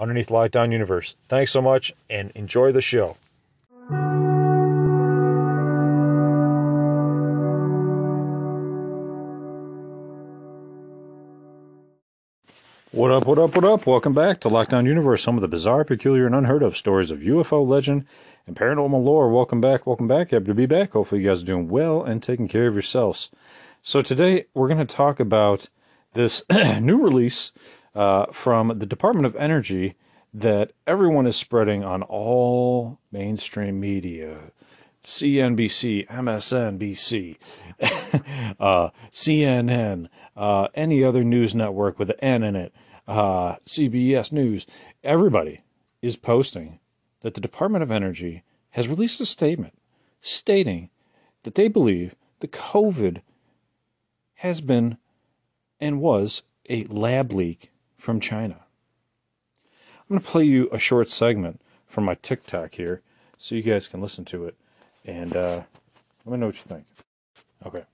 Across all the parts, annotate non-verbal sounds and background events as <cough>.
underneath Lockdown Universe. Thanks so much and enjoy the show. What up, what up, what up? Welcome back to Lockdown Universe, some of the bizarre, peculiar, and unheard of stories of UFO legend and paranormal lore. Welcome back, welcome back. Happy to be back. Hopefully, you guys are doing well and taking care of yourselves. So, today we're going to talk about this <clears throat> new release uh, from the Department of Energy that everyone is spreading on all mainstream media. CNBC, MSNBC, <laughs> uh, CNN, uh, any other news network with an N in it, uh, CBS News, everybody is posting that the Department of Energy has released a statement stating that they believe the COVID has been and was a lab leak from China. I'm going to play you a short segment from my TikTok here so you guys can listen to it and uh, let me know what you think. Okay,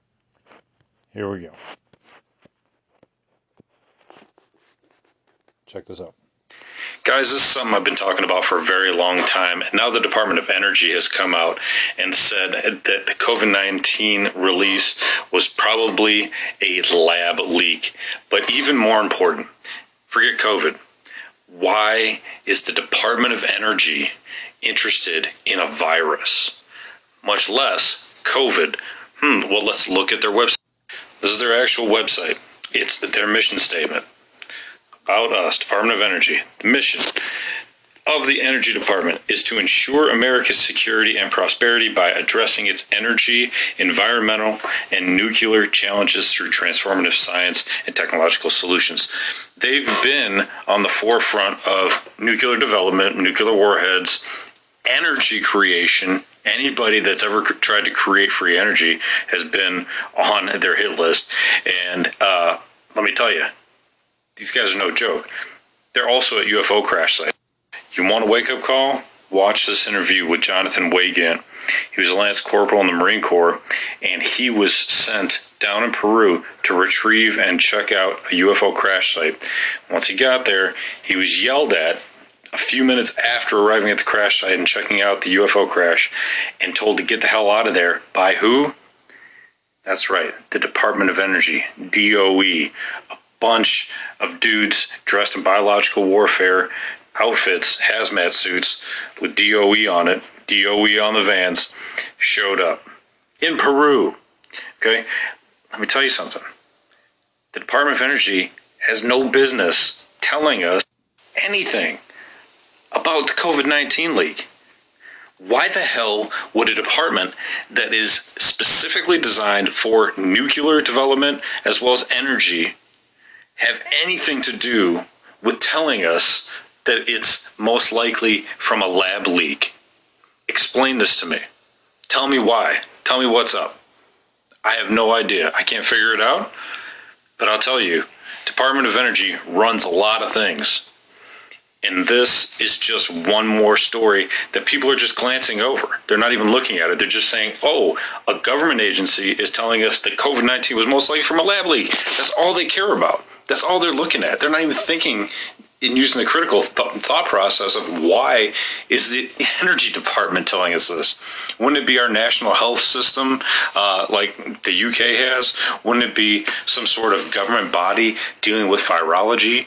here we go. Check this out. Guys, this is something I've been talking about for a very long time. And now the Department of Energy has come out and said that the COVID 19 release was probably a lab leak. But even more important, forget COVID. Why is the Department of Energy interested in a virus, much less COVID? Hmm, well, let's look at their website. This is their actual website, it's their mission statement about us, Department of Energy. The mission of the Energy Department is to ensure America's security and prosperity by addressing its energy, environmental, and nuclear challenges through transformative science and technological solutions. They've been on the forefront of nuclear development, nuclear warheads, energy creation. Anybody that's ever tried to create free energy has been on their hit list. And uh, let me tell you, these guys are no joke. They're also at UFO crash sites. You want a wake up call? Watch this interview with Jonathan Weygandt. He was a Lance Corporal in the Marine Corps, and he was sent down in Peru to retrieve and check out a UFO crash site. Once he got there, he was yelled at a few minutes after arriving at the crash site and checking out the UFO crash and told to get the hell out of there by who? That's right, the Department of Energy, DOE, a bunch of dudes dressed in biological warfare outfits, hazmat suits with DOE on it, DOE on the vans, showed up in Peru. Okay, let me tell you something. The Department of Energy has no business telling us anything about the COVID 19 leak. Why the hell would a department that is specifically designed for nuclear development as well as energy have anything to do with telling us that it's most likely from a lab leak? Explain this to me. Tell me why. Tell me what's up. I have no idea. I can't figure it out. But I'll tell you, Department of Energy runs a lot of things. And this is just one more story that people are just glancing over. They're not even looking at it. They're just saying, oh, a government agency is telling us that COVID 19 was most likely from a lab leak. That's all they care about. That's all they're looking at. They're not even thinking in using the critical th- thought process of why is the <laughs> energy department telling us this? Wouldn't it be our national health system uh, like the UK has? Wouldn't it be some sort of government body dealing with virology?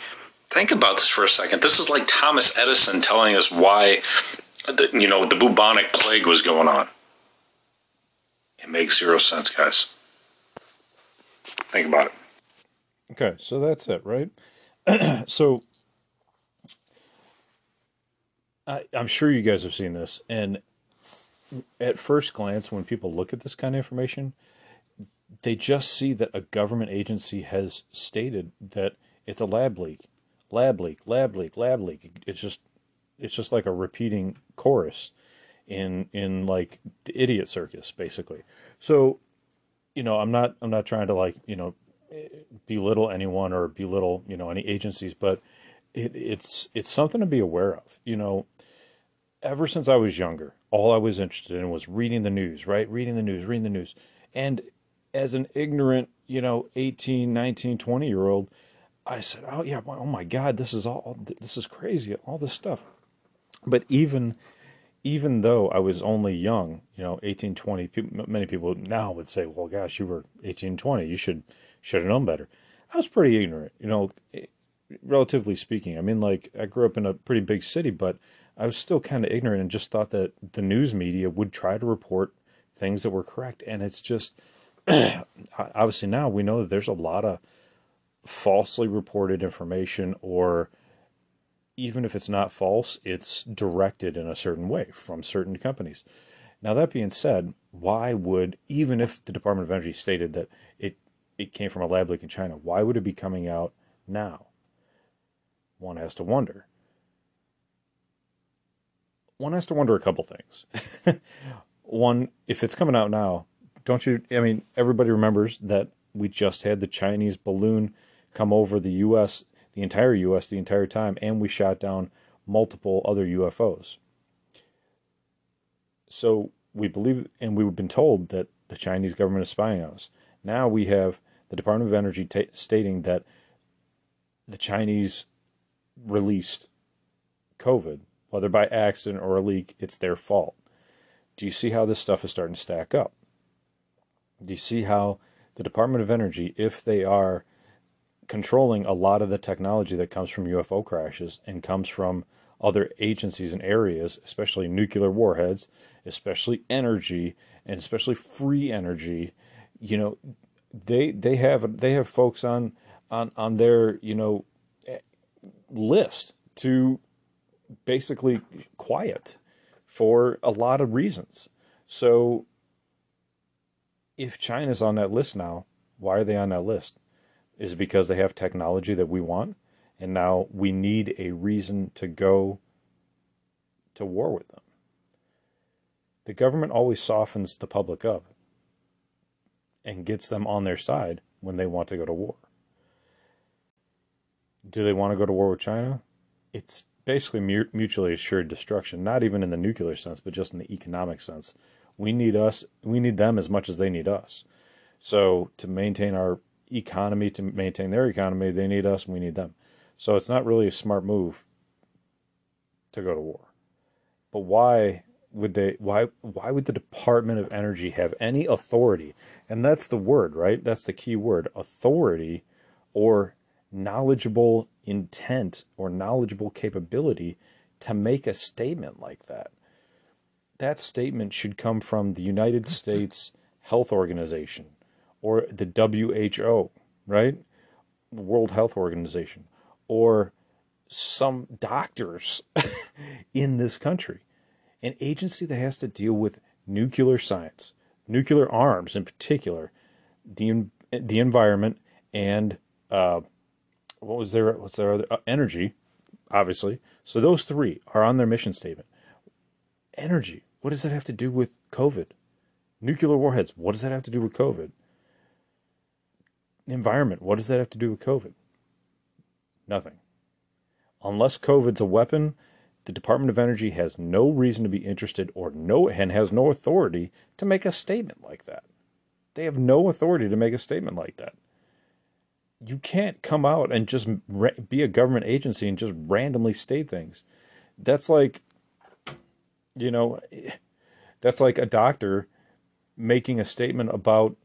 Think about this for a second. This is like Thomas Edison telling us why the, you know the bubonic plague was going on. It makes zero sense, guys. Think about it. Okay, so that's it, right? <clears throat> so I, I'm sure you guys have seen this, and at first glance, when people look at this kind of information, they just see that a government agency has stated that it's a lab leak, lab leak, lab leak, lab leak. It's just it's just like a repeating chorus in in like the idiot circus basically. So, you know, I'm not I'm not trying to like, you know, belittle anyone or belittle, you know, any agencies, but it, it's it's something to be aware of. You know, ever since I was younger, all I was interested in was reading the news, right? Reading the news, reading the news. And as an ignorant, you know, 18, 19, 20 year old, I said, "Oh yeah, oh my god, this is all this is crazy, all this stuff." But even even though I was only young, you know, 18, 20, many people now would say, "Well, gosh, you were 18, 20, you should should have known better." I was pretty ignorant, you know, eh, relatively speaking. I mean, like I grew up in a pretty big city, but I was still kind of ignorant and just thought that the news media would try to report things that were correct. And it's just <clears throat> obviously now we know that there's a lot of falsely reported information, or even if it's not false, it's directed in a certain way from certain companies. Now, that being said, why would, even if the Department of Energy stated that it, it came from a lab leak in China, why would it be coming out now? One has to wonder one has to wonder a couple things. <laughs> one, if it's coming out now, don't you? I mean, everybody remembers that we just had the Chinese balloon come over the U.S., the entire U.S., the entire time, and we shot down multiple other UFOs. So we believe, and we've been told that the Chinese government is spying on us. Now we have the Department of Energy t- stating that the Chinese released COVID whether by accident or a leak, it's their fault. Do you see how this stuff is starting to stack up? Do you see how the Department of Energy, if they are controlling a lot of the technology that comes from UFO crashes and comes from other agencies and areas, especially nuclear warheads, especially energy, and especially free energy, you know, they they have they have folks on on on their you know eh, list to basically quiet for a lot of reasons. So if China's on that list now, why are they on that list? Is it because they have technology that we want? And now we need a reason to go to war with them. The government always softens the public up and gets them on their side when they want to go to war. Do they want to go to war with China? It's basically mutually assured destruction, not even in the nuclear sense, but just in the economic sense. We need us, we need them as much as they need us. So to maintain our economy, to maintain their economy, they need us and we need them. So it's not really a smart move to go to war. But why would they why why would the Department of Energy have any authority? And that's the word, right? That's the key word, authority or knowledgeable intent or knowledgeable capability to make a statement like that. That statement should come from the United <laughs> States Health Organization or the WHO, right? World Health Organization, or some doctors <laughs> in this country. An agency that has to deal with nuclear science, nuclear arms in particular, the, the environment, and uh, what was their what's their other uh, energy, obviously. So those three are on their mission statement. Energy. What does that have to do with COVID? Nuclear warheads. What does that have to do with COVID? Environment. What does that have to do with COVID? Nothing. Unless COVID's a weapon, the Department of Energy has no reason to be interested or no and has no authority to make a statement like that. They have no authority to make a statement like that you can't come out and just be a government agency and just randomly state things. That's like, you know, that's like a doctor making a statement about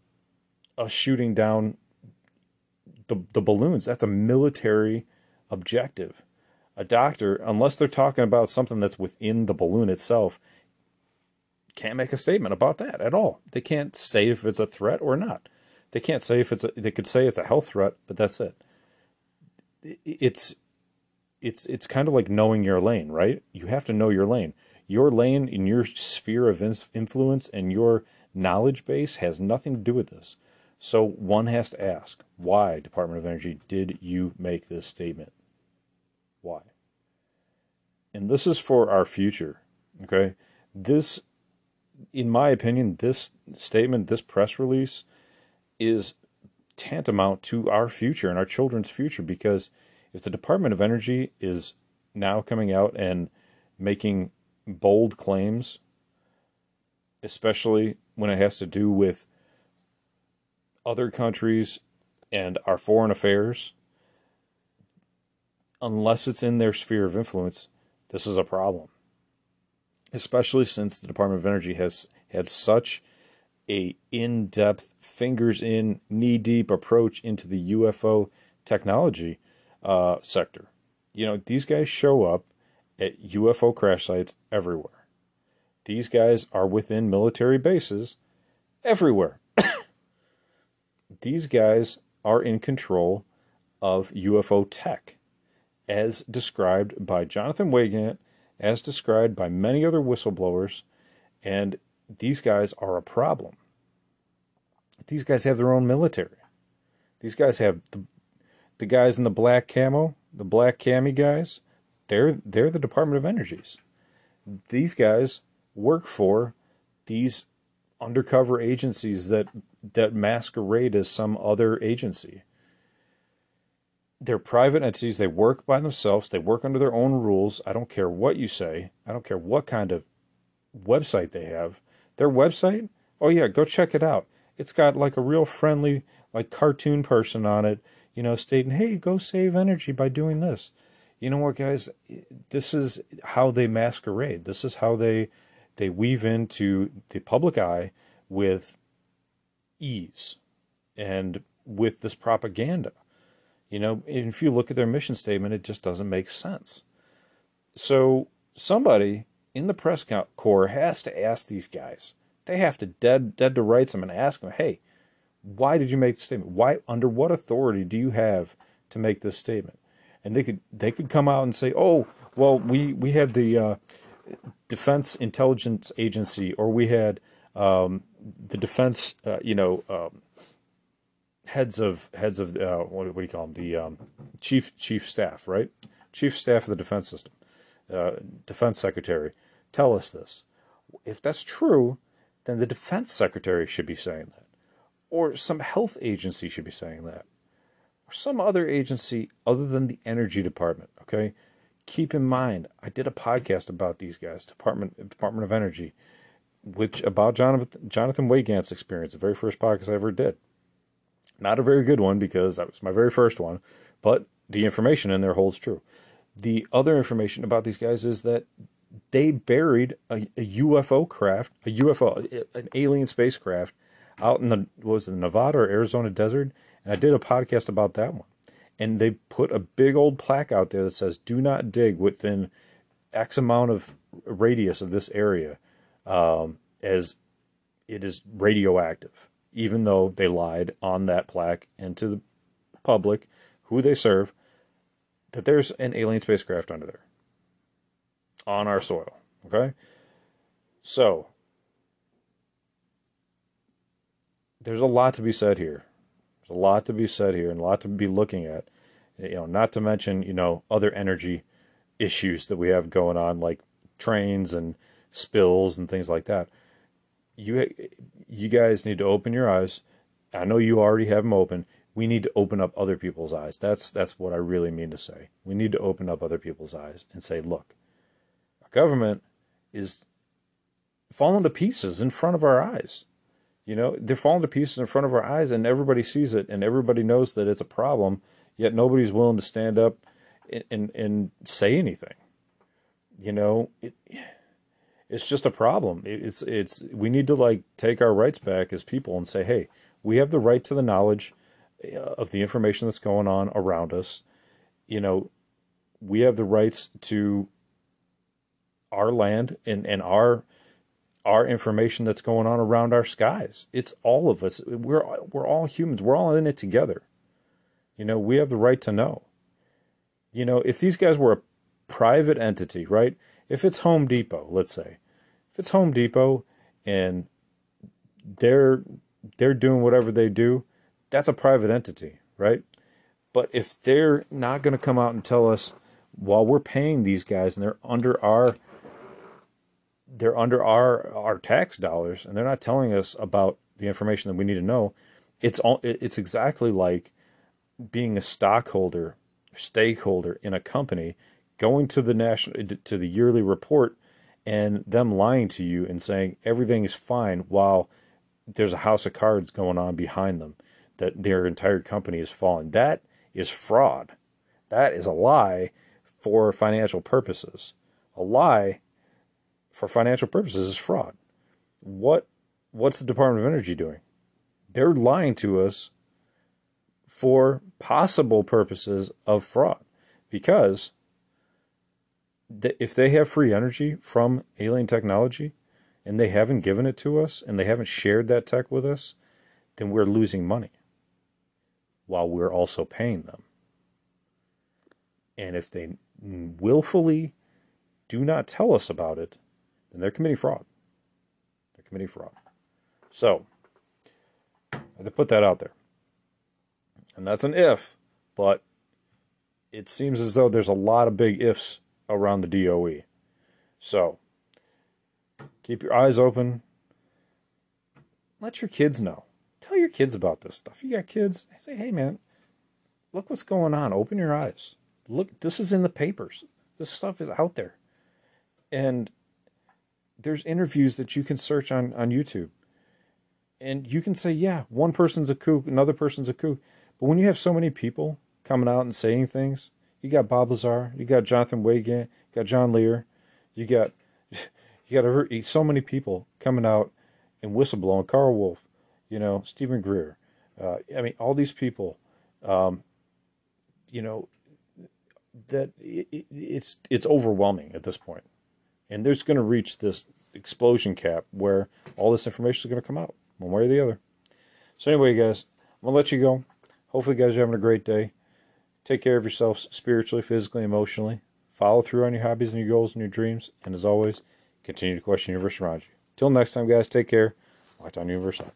a shooting down the the balloons. That's a military objective. A doctor, unless they're talking about something that's within the balloon itself, can't make a statement about that at all. They can't say if it's a threat or not. They can't say if it's a, they could say it's a health threat, but that's it. It's it's it's kind of like knowing your lane, right? You have to know your lane. Your lane in your sphere of influence and your knowledge base has nothing to do with this. So one has to ask, why, Department of Energy, did you make this statement? Why? and this is for our future. Okay, this, in my opinion, this statement, this press release, is tantamount to our future and our children's future because if the Department of Energy is now coming out and making bold claims, especially when it has to do with other countries and our foreign affairs, unless it's in their sphere of influence, this is a problem. Especially since the Department of Energy has had such a in-depth, fingers in, knee-deep approach into the UFO technology uh, sector. You know, these guys show up at UFO crash sites everywhere. These guys are within military bases everywhere. <coughs> these guys are in control of UFO tech, as described by Jonathan Weygandt, as described by many other whistleblowers, and these guys are a problem. These guys have their own military. These guys have the, the guys in the black camo, the black cami guys. They're they're the Department of Energies. These guys work for these undercover agencies that that masquerade as some other agency. They're private entities. They work by themselves. They work under their own rules. I don't care what you say. I don't care what kind of website they have. Their website, oh yeah, go check it out. It's got like a real friendly, like cartoon person on it, you know, stating, hey, go save energy by doing this. You know what, guys? This is how they masquerade. This is how they they weave into the public eye with ease and with this propaganda. You know, if you look at their mission statement, it just doesn't make sense. So somebody in the press corps has to ask these guys. They have to dead dead to rights them and ask them, "Hey, why did you make the statement? Why under what authority do you have to make this statement?" And they could they could come out and say, "Oh, well, we we had the uh, Defense Intelligence Agency, or we had um, the defense, uh, you know, um, heads of heads of uh, what, what, do you call them? The um, chief chief staff, right? Chief staff of the defense system, uh, defense secretary tell us this. If that's true, then the defense secretary should be saying that. Or some health agency should be saying that. Or some other agency other than the energy department, okay? Keep in mind, I did a podcast about these guys, Department Department of Energy, which about Jonathan Jonathan Weygandt's experience, the very first podcast I ever did. Not a very good one because that was my very first one, but the information in there holds true. The other information about these guys is that they buried a, a UFO craft, a UFO, an alien spacecraft, out in the was it the Nevada or Arizona desert, and I did a podcast about that one. And they put a big old plaque out there that says, "Do not dig within X amount of radius of this area, um, as it is radioactive." Even though they lied on that plaque and to the public, who they serve, that there's an alien spacecraft under there on our soil. Okay? So, there's a lot to be said here. There's a lot to be said here and a lot to be looking at. You know, not to mention, you know, other energy issues that we have going on, like trains and spills and things like that. You, you guys need to open your eyes. I know you already have them open. We need to open up other people's eyes. That's that's what I really mean to say. We need to open up other people's eyes and say, look, our government is falling to pieces in front of our eyes. You know, they're falling to pieces in front of our eyes, and everybody sees it, and everybody knows that it's a problem. Yet nobody's willing to stand up and and, and say anything. You know, it, it's just a problem. It's it's we need to like take our rights back as people and say, hey, we have the right to the knowledge Uh, of the information that's going on around us. You know, we have the rights to our land and, and our our information that's going on around our skies. It's all of us. We're we're all humans. We're all in it together. You know, we have the right to know. You know, if these guys were a private entity, right? If it's Home Depot, let's say, if it's Home Depot and they're they're doing whatever they do, that's a private entity, right? But if they're not going to come out and tell us while we're paying these guys and they're under our they're under our our tax dollars and they're not telling us about the information that we need to know it's all it's exactly like being a stockholder stakeholder in a company going to the national to the yearly report and them lying to you and saying everything is fine while there's a house of cards going on behind them that their entire company is falling. That is fraud. That is a lie for financial purposes. A lie for financial purposes is fraud. What what's the department of energy doing? They're lying to us for possible purposes of fraud because if they have free energy from alien technology and they haven't given it to us and they haven't shared that tech with us, then we're losing money while we're also paying them. And if they willfully do not tell us about it, then they're committing fraud. They're committing fraud. So, I have to put that out there. And that's an if, but it seems as though there's a lot of big ifs around the DOE. So keep your eyes open. Let your kids know. Tell your kids about this stuff. You got kids, say, hey man, look what's going on. Open your eyes. Look, this is in the papers. This stuff is out there. And there's interviews that you can search on, on YouTube. And you can say, yeah, one person's a kook, another person's a kook. But when you have so many people coming out and saying things, you got Bob Lazar, you got Jonathan Weygandt, you got John Lear, you got <laughs> you got so many people coming out and whistleblowing. Carl Wolfe, you know, Steven Greer. Uh, I mean, all these people, um, you know, that it, it's it's overwhelming at this point. and there's going to reach this explosion cap where all this information is going to come out one way or the other. So anyway, guys, I'm gonna let you go. Hopefully, you guys are having a great day. Take care of yourselves spiritually, physically, emotionally. Follow through on your hobbies and your goals and your dreams. And as always, continue to question the universe around you. Till next time, guys, take care. Lockdown Universe out.